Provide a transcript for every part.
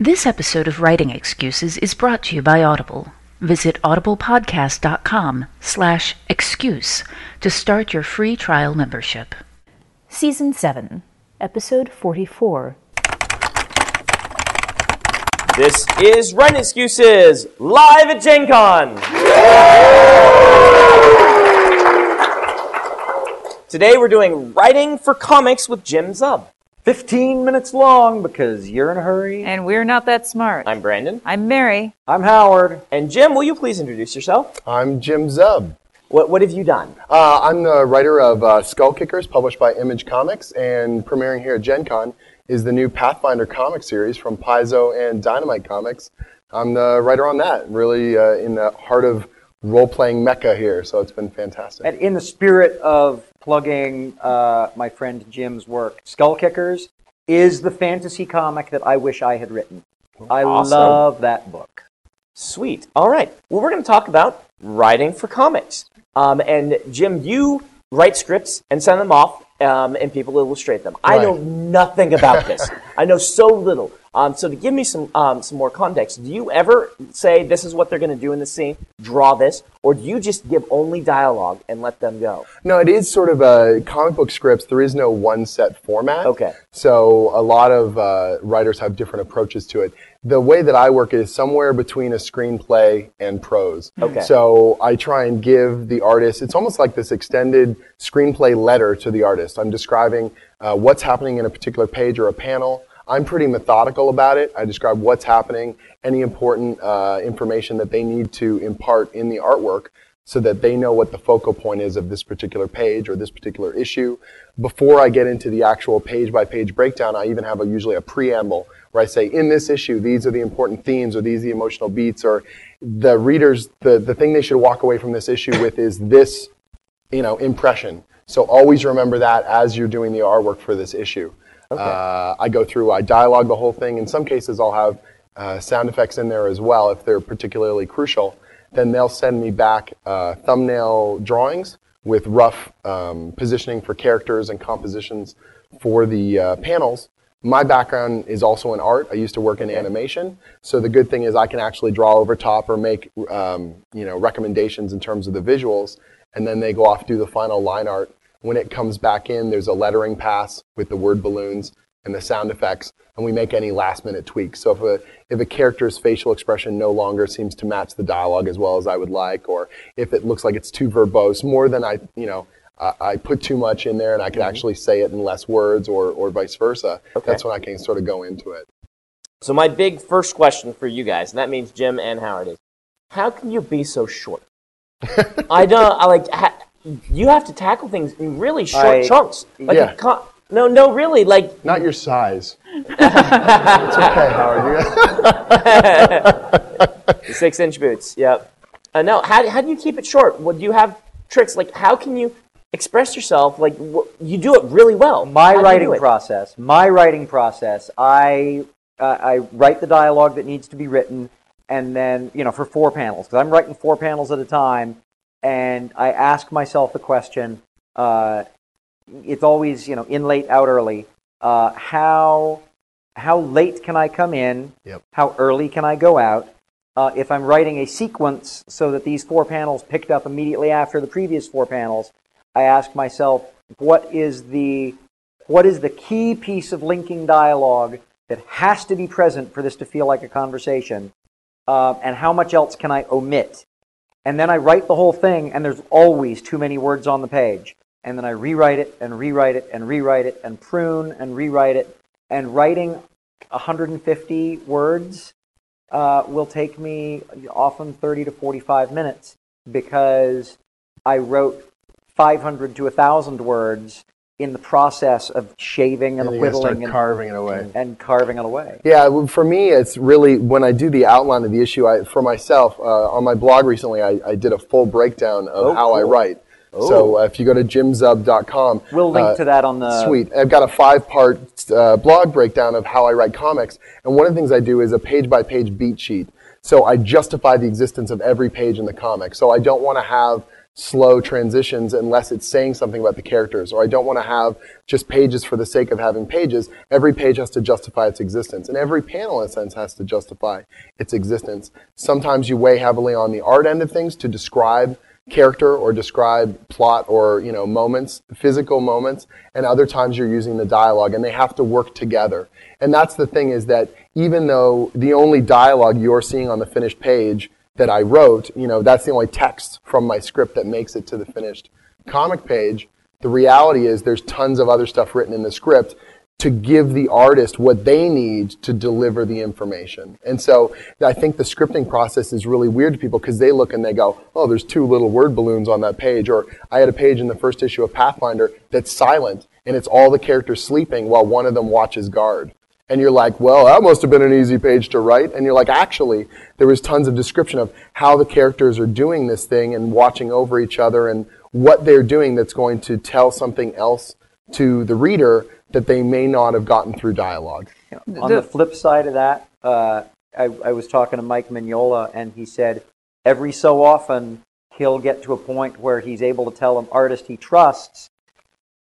This episode of Writing Excuses is brought to you by Audible. Visit audiblepodcast.com slash excuse to start your free trial membership. Season 7, Episode 44. This is Writing Excuses live at Gen Con. Today we're doing Writing for Comics with Jim Zub. 15 minutes long because you're in a hurry. And we're not that smart. I'm Brandon. I'm Mary. I'm Howard. And Jim, will you please introduce yourself? I'm Jim Zub. What, what have you done? Uh, I'm the writer of uh, Skull Kickers, published by Image Comics, and premiering here at Gen Con is the new Pathfinder comic series from Paizo and Dynamite Comics. I'm the writer on that, really uh, in the heart of role-playing mecca here, so it's been fantastic. And in the spirit of plugging uh, my friend Jim's work, Skull Kickers is the fantasy comic that I wish I had written. I Awesome. love that book. Sweet. All right. Well, we're going to talk about writing for comics. Um, and Jim, you write scripts and send them off, um, and people illustrate them. I know nothing about this. I know so little. Um, so to give me some um, some more context, do you ever say this is what they're going to do in the scene, draw this, or do you just give only dialogue and let them go? No, it is sort of a comic book scripts. There is no one set format. Okay. So a lot of uh, writers have different approaches to it. The way that I work is somewhere between a screenplay and prose. Okay. So I try and give the artist, it's almost like this extended screenplay letter to the artist. I'm describing uh, what's happening in a particular page or a panel. I'm pretty methodical about it. I describe what's happening, any important uh, information that they need to impart in the artwork so that they know what the focal point is of this particular page or this particular issue. Before I get into the actual page by page breakdown, I even have a, usually a preamble where I say, in this issue, these are the important themes or these are the emotional beats or the readers, the, the thing they should walk away from this issue with is this, you know, impression. So always remember that as you're doing the artwork for this issue. Uh, I go through, I dialogue the whole thing. In some cases, I'll have uh, sound effects in there as well if they're particularly crucial. Then they'll send me back uh, thumbnail drawings with rough um, positioning for characters and compositions for the uh, panels. My background is also in art. I used to work in animation, so the good thing is I can actually draw over top or make um, you know recommendations in terms of the visuals, and then they go off do the final line art. When it comes back in, there's a lettering pass with the word balloons and the sound effects, and we make any last minute tweaks. So if a if a character's facial expression no longer seems to match the dialogue as well as I would like, or if it looks like it's too verbose, more than I you know I, I put too much in there and I could mm-hmm. actually say it in less words, or or vice versa. Okay. That's when I can sort of go into it. So my big first question for you guys, and that means Jim and Howard, is how can you be so short? I don't. I like. Ha, you have to tackle things in really short I- chunks. Like Yeah. a co- no, no, really. Like Not your size. it's okay, Howard. You- six inch boots. Yep. Uh, no. How how do you keep it short? What do you have tricks? Like how can you express yourself? Like wh- you do it really well. My How writing process, my writing process, I, uh, I write the dialogue that needs to be written, and then, you know, for four panels, because I'm writing four panels at a time, and I ask myself the question, uh, it's always, you know, in late, out early, uh, how, how late can I come in? Yep. How early can I go out? Uh, if I'm writing a sequence so that these four panels picked up immediately after the previous four panels, I ask myself, what is the what is the key piece of linking dialogue that has to be present for this to feel like a conversation, uh, and how much else can I omit? And then I write the whole thing, and there's always too many words on the page. And then I rewrite it and rewrite it and rewrite it and prune and rewrite it. And writing 150 words uh, will take me often 30 to 45 minutes because I wrote 500 to 1,000 words in the process of shaving and, And you gotta start whittling and, carving it away. and carving it away. Yeah, for me, it's really when I do the outline of the issue. I, for myself, uh, on my blog recently, I, I did a full breakdown of Oh, how I cool. write. So uh, if you go to jimzub.com, We'll link uh, to that on the Sweet. I've got a five part uh, blog breakdown of how I write comics. And one of the things I do is a page by page beat sheet. So I justify the existence of every page in the comic. So I don't want to have slow transitions unless it's saying something about the characters, or I don't want to have just pages for the sake of having pages. Every page has to justify its existence, and every panel, in a sense, has to justify its existence. Sometimes you weigh heavily on the art end of things to describe character or describe plot or you know moments physical moments and other times you're using the dialogue and they have to work together and that's the thing is that even though the only dialogue you're seeing on the finished page that i wrote you know that's the only text from my script that makes it to the finished comic page the reality is there's tons of other stuff written in the script to give the artist what they need to deliver the information. And so I think the scripting process is really weird to people because they look and they go, oh, there's two little word balloons on that page. Or I had a page in the first issue of Pathfinder that's silent and it's all the characters sleeping while one of them watches guard. And you're like, well, that must have been an easy page to write. And you're like, actually, there was tons of description of how the characters are doing this thing and watching over each other and what they're doing that's going to tell something else to the reader that they may not have gotten through dialogue. On the flip side of that, uh, I, I was talking to Mike Mignola, and he said every so often he'll get to a point where he's able to tell an artist he trusts,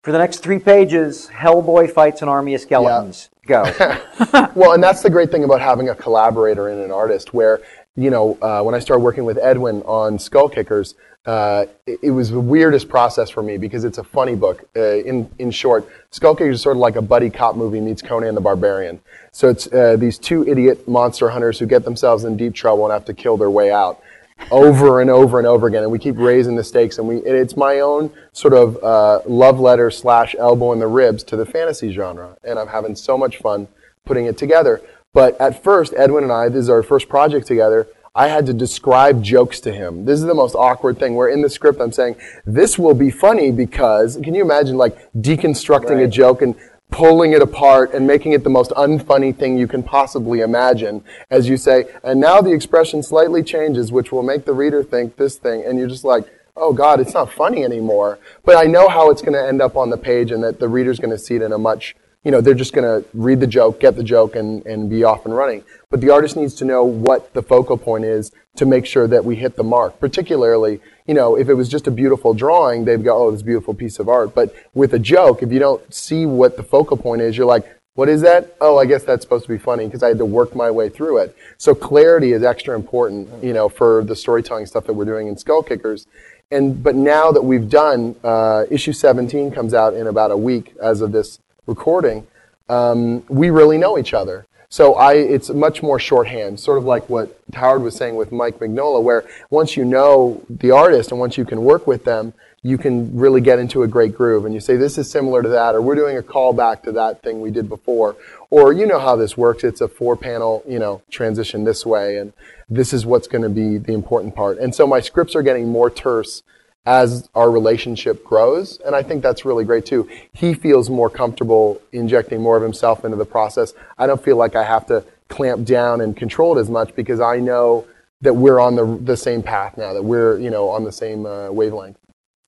for the next three pages, Hellboy fights an army of skeletons. Go. well, and that's the great thing about having a collaborator and an artist. Where you know, uh, when I started working with Edwin on Skull Kickers, uh, it, it was the weirdest process for me because it's a funny book. Uh, in in short, Skull Kickers is sort of like a buddy cop movie meets Conan the Barbarian. So it's uh, these two idiot monster hunters who get themselves in deep trouble and have to kill their way out over and over and over again, and we keep raising the stakes. And we, and it's my own sort of uh, love letter slash elbow in the ribs to the fantasy genre, and I'm having so much fun putting it together. But at first, Edwin and I, this is our first project together. I had to describe jokes to him. This is the most awkward thing. Where in the script, I'm saying this will be funny because can you imagine like deconstructing a joke and pulling it apart and making it the most unfunny thing you can possibly imagine as you say, and now the expression slightly changes, which will make the reader think this thing, and you're just like, oh God, it's not funny anymore. But I know how it's going to end up on the page and that the reader's going to see it in a much, you know, they're just going to read the joke, get the joke, and, and be off and running. But the artist needs to know what the focal point is to make sure that we hit the mark. Particularly, you know, if it was just a beautiful drawing, they'd go, oh, this beautiful piece of art. But with a joke, if you don't see what the focal point is, you're like, what is that? Oh, I guess that's supposed to be funny because I had to work my way through it. So clarity is extra important, you know, for the storytelling stuff that we're doing in Skull Kickers. And but now that we've done uh, issue 17 comes out in about a week as of this recording, um, we really know each other. So I, it's much more shorthand, sort of like what Howard was saying with Mike Mignola, where once you know the artist and once you can work with them, you can really get into a great groove. And you say, this is similar to that, or we're doing a callback to that thing we did before. Or you know how this works. It's a four panel, you know, transition this way. And this is what's going to be the important part. And so my scripts are getting more terse as our relationship grows. And I think that's really great too. He feels more comfortable injecting more of himself into the process. I don't feel like I have to clamp down and control it as much because I know that we're on the, the same path now, that we're, you know, on the same uh, wavelength.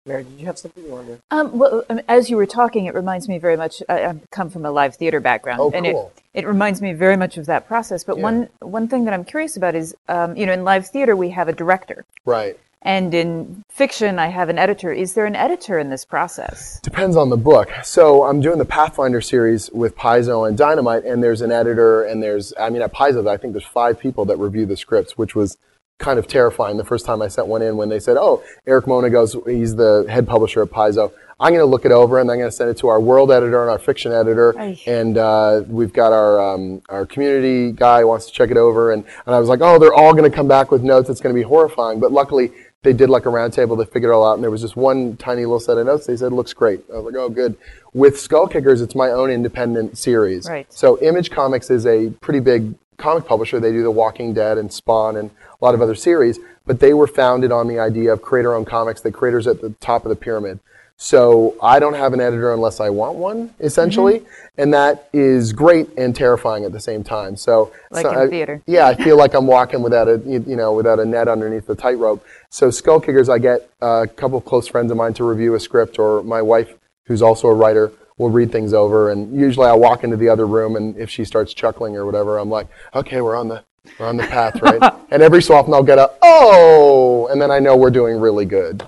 Mary, did you have something you wanted to? Um, well, um, as you were talking, it reminds me very much. I, I come from a live theater background, Oh, and it, it reminds me very much of that process. But Yeah. one one thing that I'm curious about is, um, you know, in live theater we have a director, Right. And in fiction I have an editor. Is there an editor in this process? Depends on the book. So I'm doing the Pathfinder series with Paizo and Dynamite, and there's an editor, and there's, I mean, at Paizo, I think there's five people that review the scripts, which was kind of terrifying the first time I sent one in when they said, oh, Erik Mona goes, he's the head publisher at Paizo. I'm going to look it over and I'm going to send it to our world editor and our fiction editor. Aye. And uh, we've got our um, our community guy wants to check it over. And, and I was like, oh, they're all going to come back with notes. It's going to be horrifying. But luckily, they did like a roundtable. They figured it all out. And there was just one tiny little set of notes. They said, looks great. I was like, oh, good. With Skull Kickers, it's my own independent series. Right. So Image Comics is a pretty big comic publisher. They do The Walking Dead and Spawn and a lot of other series, but they were founded on the idea of creator owned comics, the creators at the top of the pyramid. So I don't have an editor unless I want one, essentially, Mm-hmm. and that is great and terrifying at the same time. So, Like so in I- theater. yeah, I feel like I'm walking without a you know without a net underneath the tightrope. So Skull Kickers, I get a couple of close friends of mine to review a script, or my wife, who's also a writer, will read things over, and usually I walk into the other room, and if she starts chuckling or whatever, I'm like, okay, we're on the we're on the path, right? and every so often I'll get a oh, and then I know we're doing really good.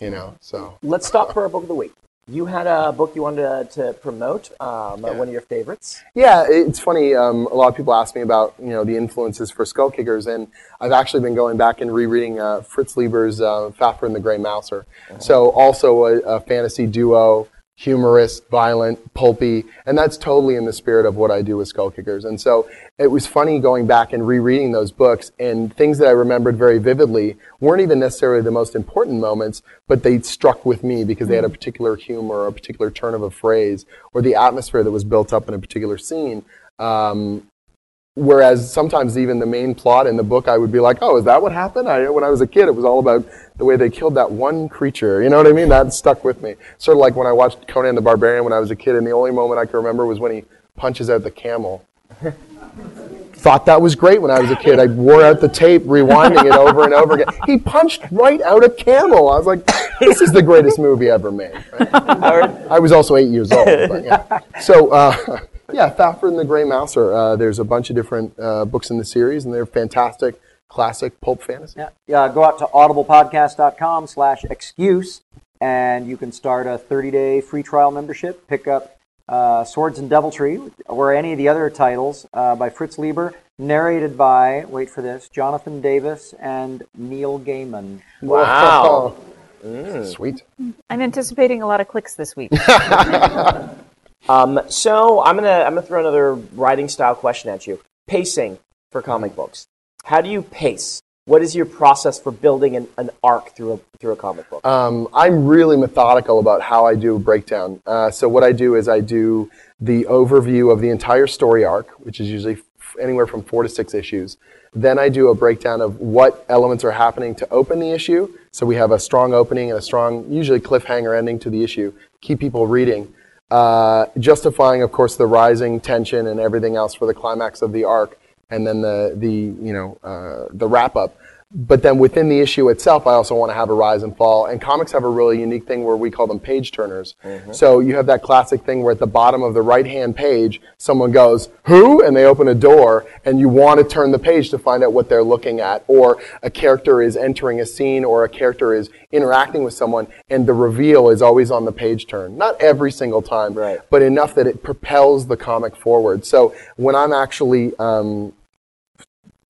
You know, so Let's stop for our book of the week. You had a book you wanted to, to promote, um, one of your favorites. Yeah, it's funny. Um, a lot of people ask me about you know the influences for Skull Kickers, and I've actually been going back and rereading uh, Fritz Leiber's uh, and the Grey Mouser. So also a, a fantasy duo, humorous, violent, pulpy, and that's totally in the spirit of what I do with Skull Kickers. And so it was funny going back and rereading those books, and things that I remembered very vividly weren't even necessarily the most important moments, but they struck with me because they had a particular humor, or a particular turn of a phrase, or the atmosphere that was built up in a particular scene. Um, whereas sometimes even the main plot in the book, I would be like, "Oh, is that what happened?" I, when I was a kid, it was all about the way they killed that one creature. You know what I mean? That stuck with me. Sort of like when I watched Conan the Barbarian when I was a kid, and the only moment I can remember was when he punches out the camel. Thought that was great when I was a kid. I wore out the tape, rewinding it over and over again. He punched right out a camel. I was like, "This is the greatest movie ever made." right? I was also eight years old. But yeah. So, uh, yeah, Fafhrd and the Grey Mouser. Uh, there's a bunch of different uh, books in the series, and they're fantastic, classic pulp fantasy. Yeah, yeah, go out to audiblepodcast.com slash excuse, and you can start a 30-day free trial membership. Pick up uh, Swords and Deviltry, or any of the other titles uh, by Fritz Leiber, narrated by, wait for this, Jonathan Davis and Neil Gaiman. Wow. Sweet. I'm anticipating a lot of clicks this week. Um, so I'm gonna I'm gonna throw another writing style question at you. Pacing for comic books. How do you pace? What is your process for building an, an arc through a through a comic book? Um, I'm really methodical about how I do a breakdown. Uh, so what I do is I do the overview of the entire story arc, which is usually f- anywhere from four to six issues. Then I do a breakdown of what elements are happening to open the issue. So we have a strong opening and a strong, usually cliffhanger ending to the issue. Keep people reading. Uh, justifying, of course, the rising tension and everything else for the climax of the arc, and then the the you know uh, the wrap up. But then within the issue itself, I also want to have a rise and fall. And comics have a really unique thing where we call them page turners. So you have that classic thing where at the bottom of the right hand page, someone goes, Who? And they open a door, and you want to turn the page to find out what they're looking at. Or a character is entering a scene, or a character is interacting with someone, and the reveal is always on the page turn. Not every single time, Right. but enough that it propels the comic forward. So when I'm actually um,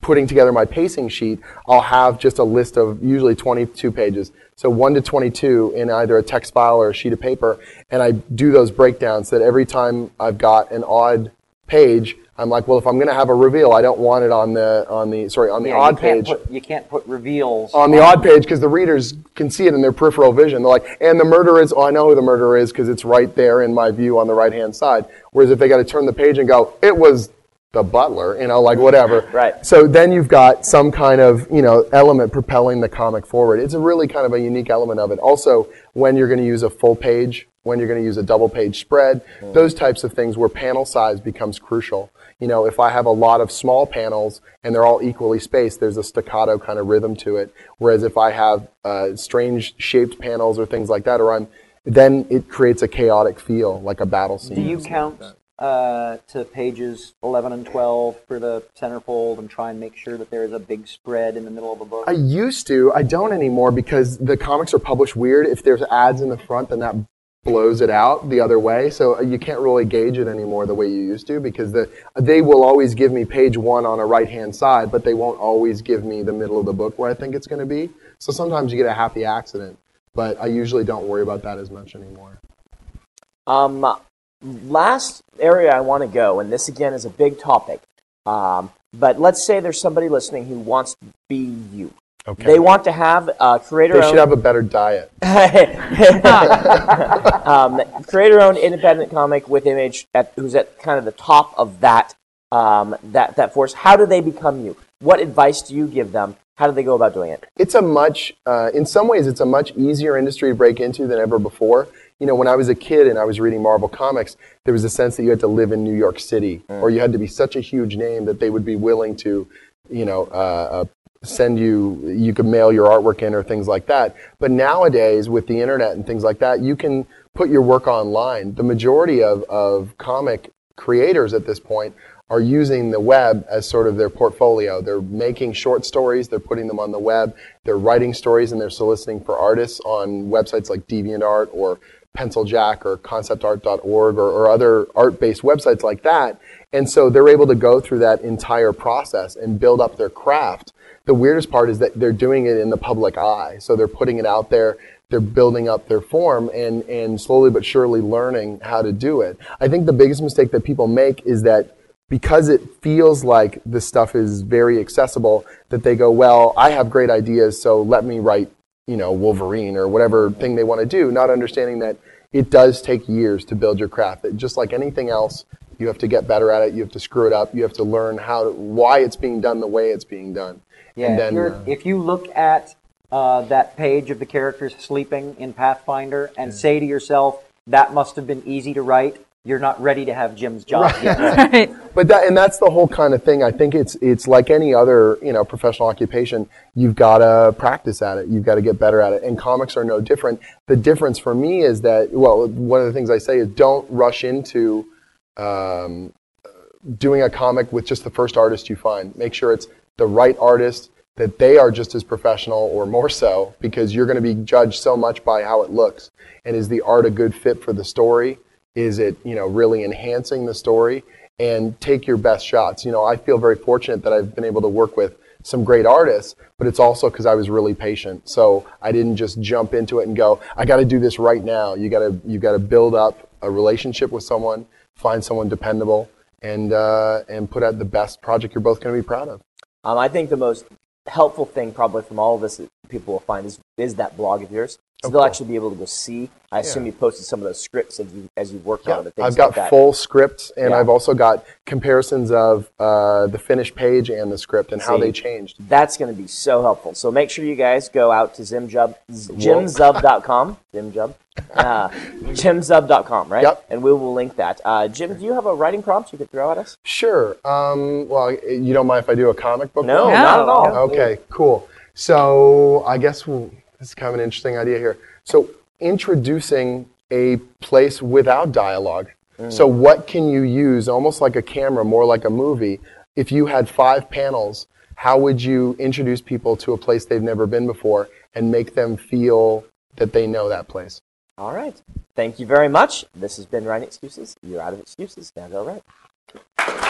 putting together my pacing sheet, I'll have just a list of usually 22 pages. So 1 to 22 in either a text file or a sheet of paper. And I do those breakdowns so that every time I've got an odd page, I'm like, well, if I'm going to have a reveal, I don't want it on the, on the, sorry, on the Yeah, odd you page Put, you can't put reveals on the odd page because the readers can see it in their peripheral vision. They're like, and the murderer is, oh, I know who the murderer is because it's right there in my view on the right hand side. Whereas if they got to turn the page and go, it was the butler, you know, like whatever. Right. So then you've got some kind of, you know, element propelling the comic forward. It's a really kind of a unique element of it. Also, when you're going to use a full page, when you're going to use a double page spread, those types of things where panel size becomes crucial. You know, if I have a lot of small panels and they're all equally spaced, there's a staccato kind of rhythm to it. Whereas if I have uh, strange shaped panels or things like that, or I'm then it creates a chaotic feel, like a battle scene. Do you count uh, to pages 11 and 12 for the centerfold and try and make sure that there is a big spread in the middle of a book? I used to. I don't anymore because the comics are published weird. If there's ads in the front, then that blows it out the other way. So uh, you can't really gauge it anymore the way you used to because the, they will always give me page one on a right hand side, but they won't always give me the middle of the book where I think it's going to be. So sometimes you get a happy accident, but I usually don't worry about that as much anymore. Um, last area I want to go, and this again is a big topic. Um, but let's say there's somebody listening who wants to be you. Okay. They want to have a creator. They should have a better diet. um, creator-owned independent comic with Image, at, who's at kind of the top of that um, that that force. How do they become you? What advice do you give them? How do they go about doing it? It's a much, uh, in some ways, it's a much easier industry to break into than ever before. You know, when I was a kid and I was reading Marvel comics, there was a sense that you had to live in New York City, or you had to be such a huge name that they would be willing to, you know, uh, uh, send you, you could mail your artwork in or things like that. But nowadays, with the internet and things like that, you can put your work online. The majority of, of comic creators at this point are using the web as sort of their portfolio. They're making short stories, they're putting them on the web, they're writing stories, and they're soliciting for artists on websites like DeviantArt or PencilJack or ConceptArt.org or, or other art-based websites like that. And so they're able to go through that entire process and build up their craft. The weirdest part is that they're doing it in the public eye. So they're putting it out there, they're building up their form and, and slowly but surely learning how to do it. I think the biggest mistake that people make is that because it feels like this stuff is very accessible, that they go, well, I have great ideas, so let me write, you know, Wolverine or whatever thing they want to do, not understanding that it does take years to build your craft. That just like anything else, you have to get better at it. You have to screw it up. You have to learn how to, why it's being done the way it's being done. Yeah, and then, if, uh, if you look at uh, that page of the characters sleeping in Pathfinder and say to yourself, that must have been easy to write, you're not ready to have Jim's job yet. Right. But that and that's the whole kind of thing. I think it's it's like any other you know professional occupation. You've got to practice at it. You've got to get better at it. And comics are no different. The difference for me is that well, one of the things I say is don't rush into um, doing a comic with just the first artist you find. Make sure it's the right artist. That they are just as professional or more so because you're going to be judged so much by how it looks. And is the art a good fit for the story? Is it, you know, really enhancing the story? And take your best shots. You know, I feel very fortunate that I've been able to work with some great artists, but it's also because I was really patient. So I didn't just jump into it and go, I got to do this right now. You got to you got to build up a relationship with someone, find someone dependable, and uh, and put out the best project you're both going to be proud of. Um, I think the most helpful thing probably from all of this that people will find is, is that blog of yours. So they'll cool. actually be able to go see. I assume Yeah. you posted some of those scripts as you as you worked on it. I've got like that. full scripts, and Yeah. I've also got comparisons of uh, the finished page and the script and how they changed. That's going to be so helpful. So make sure you guys go out to Zimjub, jimzub.com, Zimjub, uh, jimzub.com, right? Yep. And we will link that. Uh, Jim, do you have a writing prompt you could throw at us? Sure. Um, well, you don't mind if I do a comic book? No, one? not at all. Okay, cool. So I guess we'll, this is kind of an interesting idea here. So introducing a place without dialogue. Mm. So what can you use, almost like a camera, more like a movie? If you had five panels, how would you introduce people to a place they've never been before and make them feel that they know that place? All right. Thank you very much. This has been Writing Excuses. You're out of excuses. Now go right.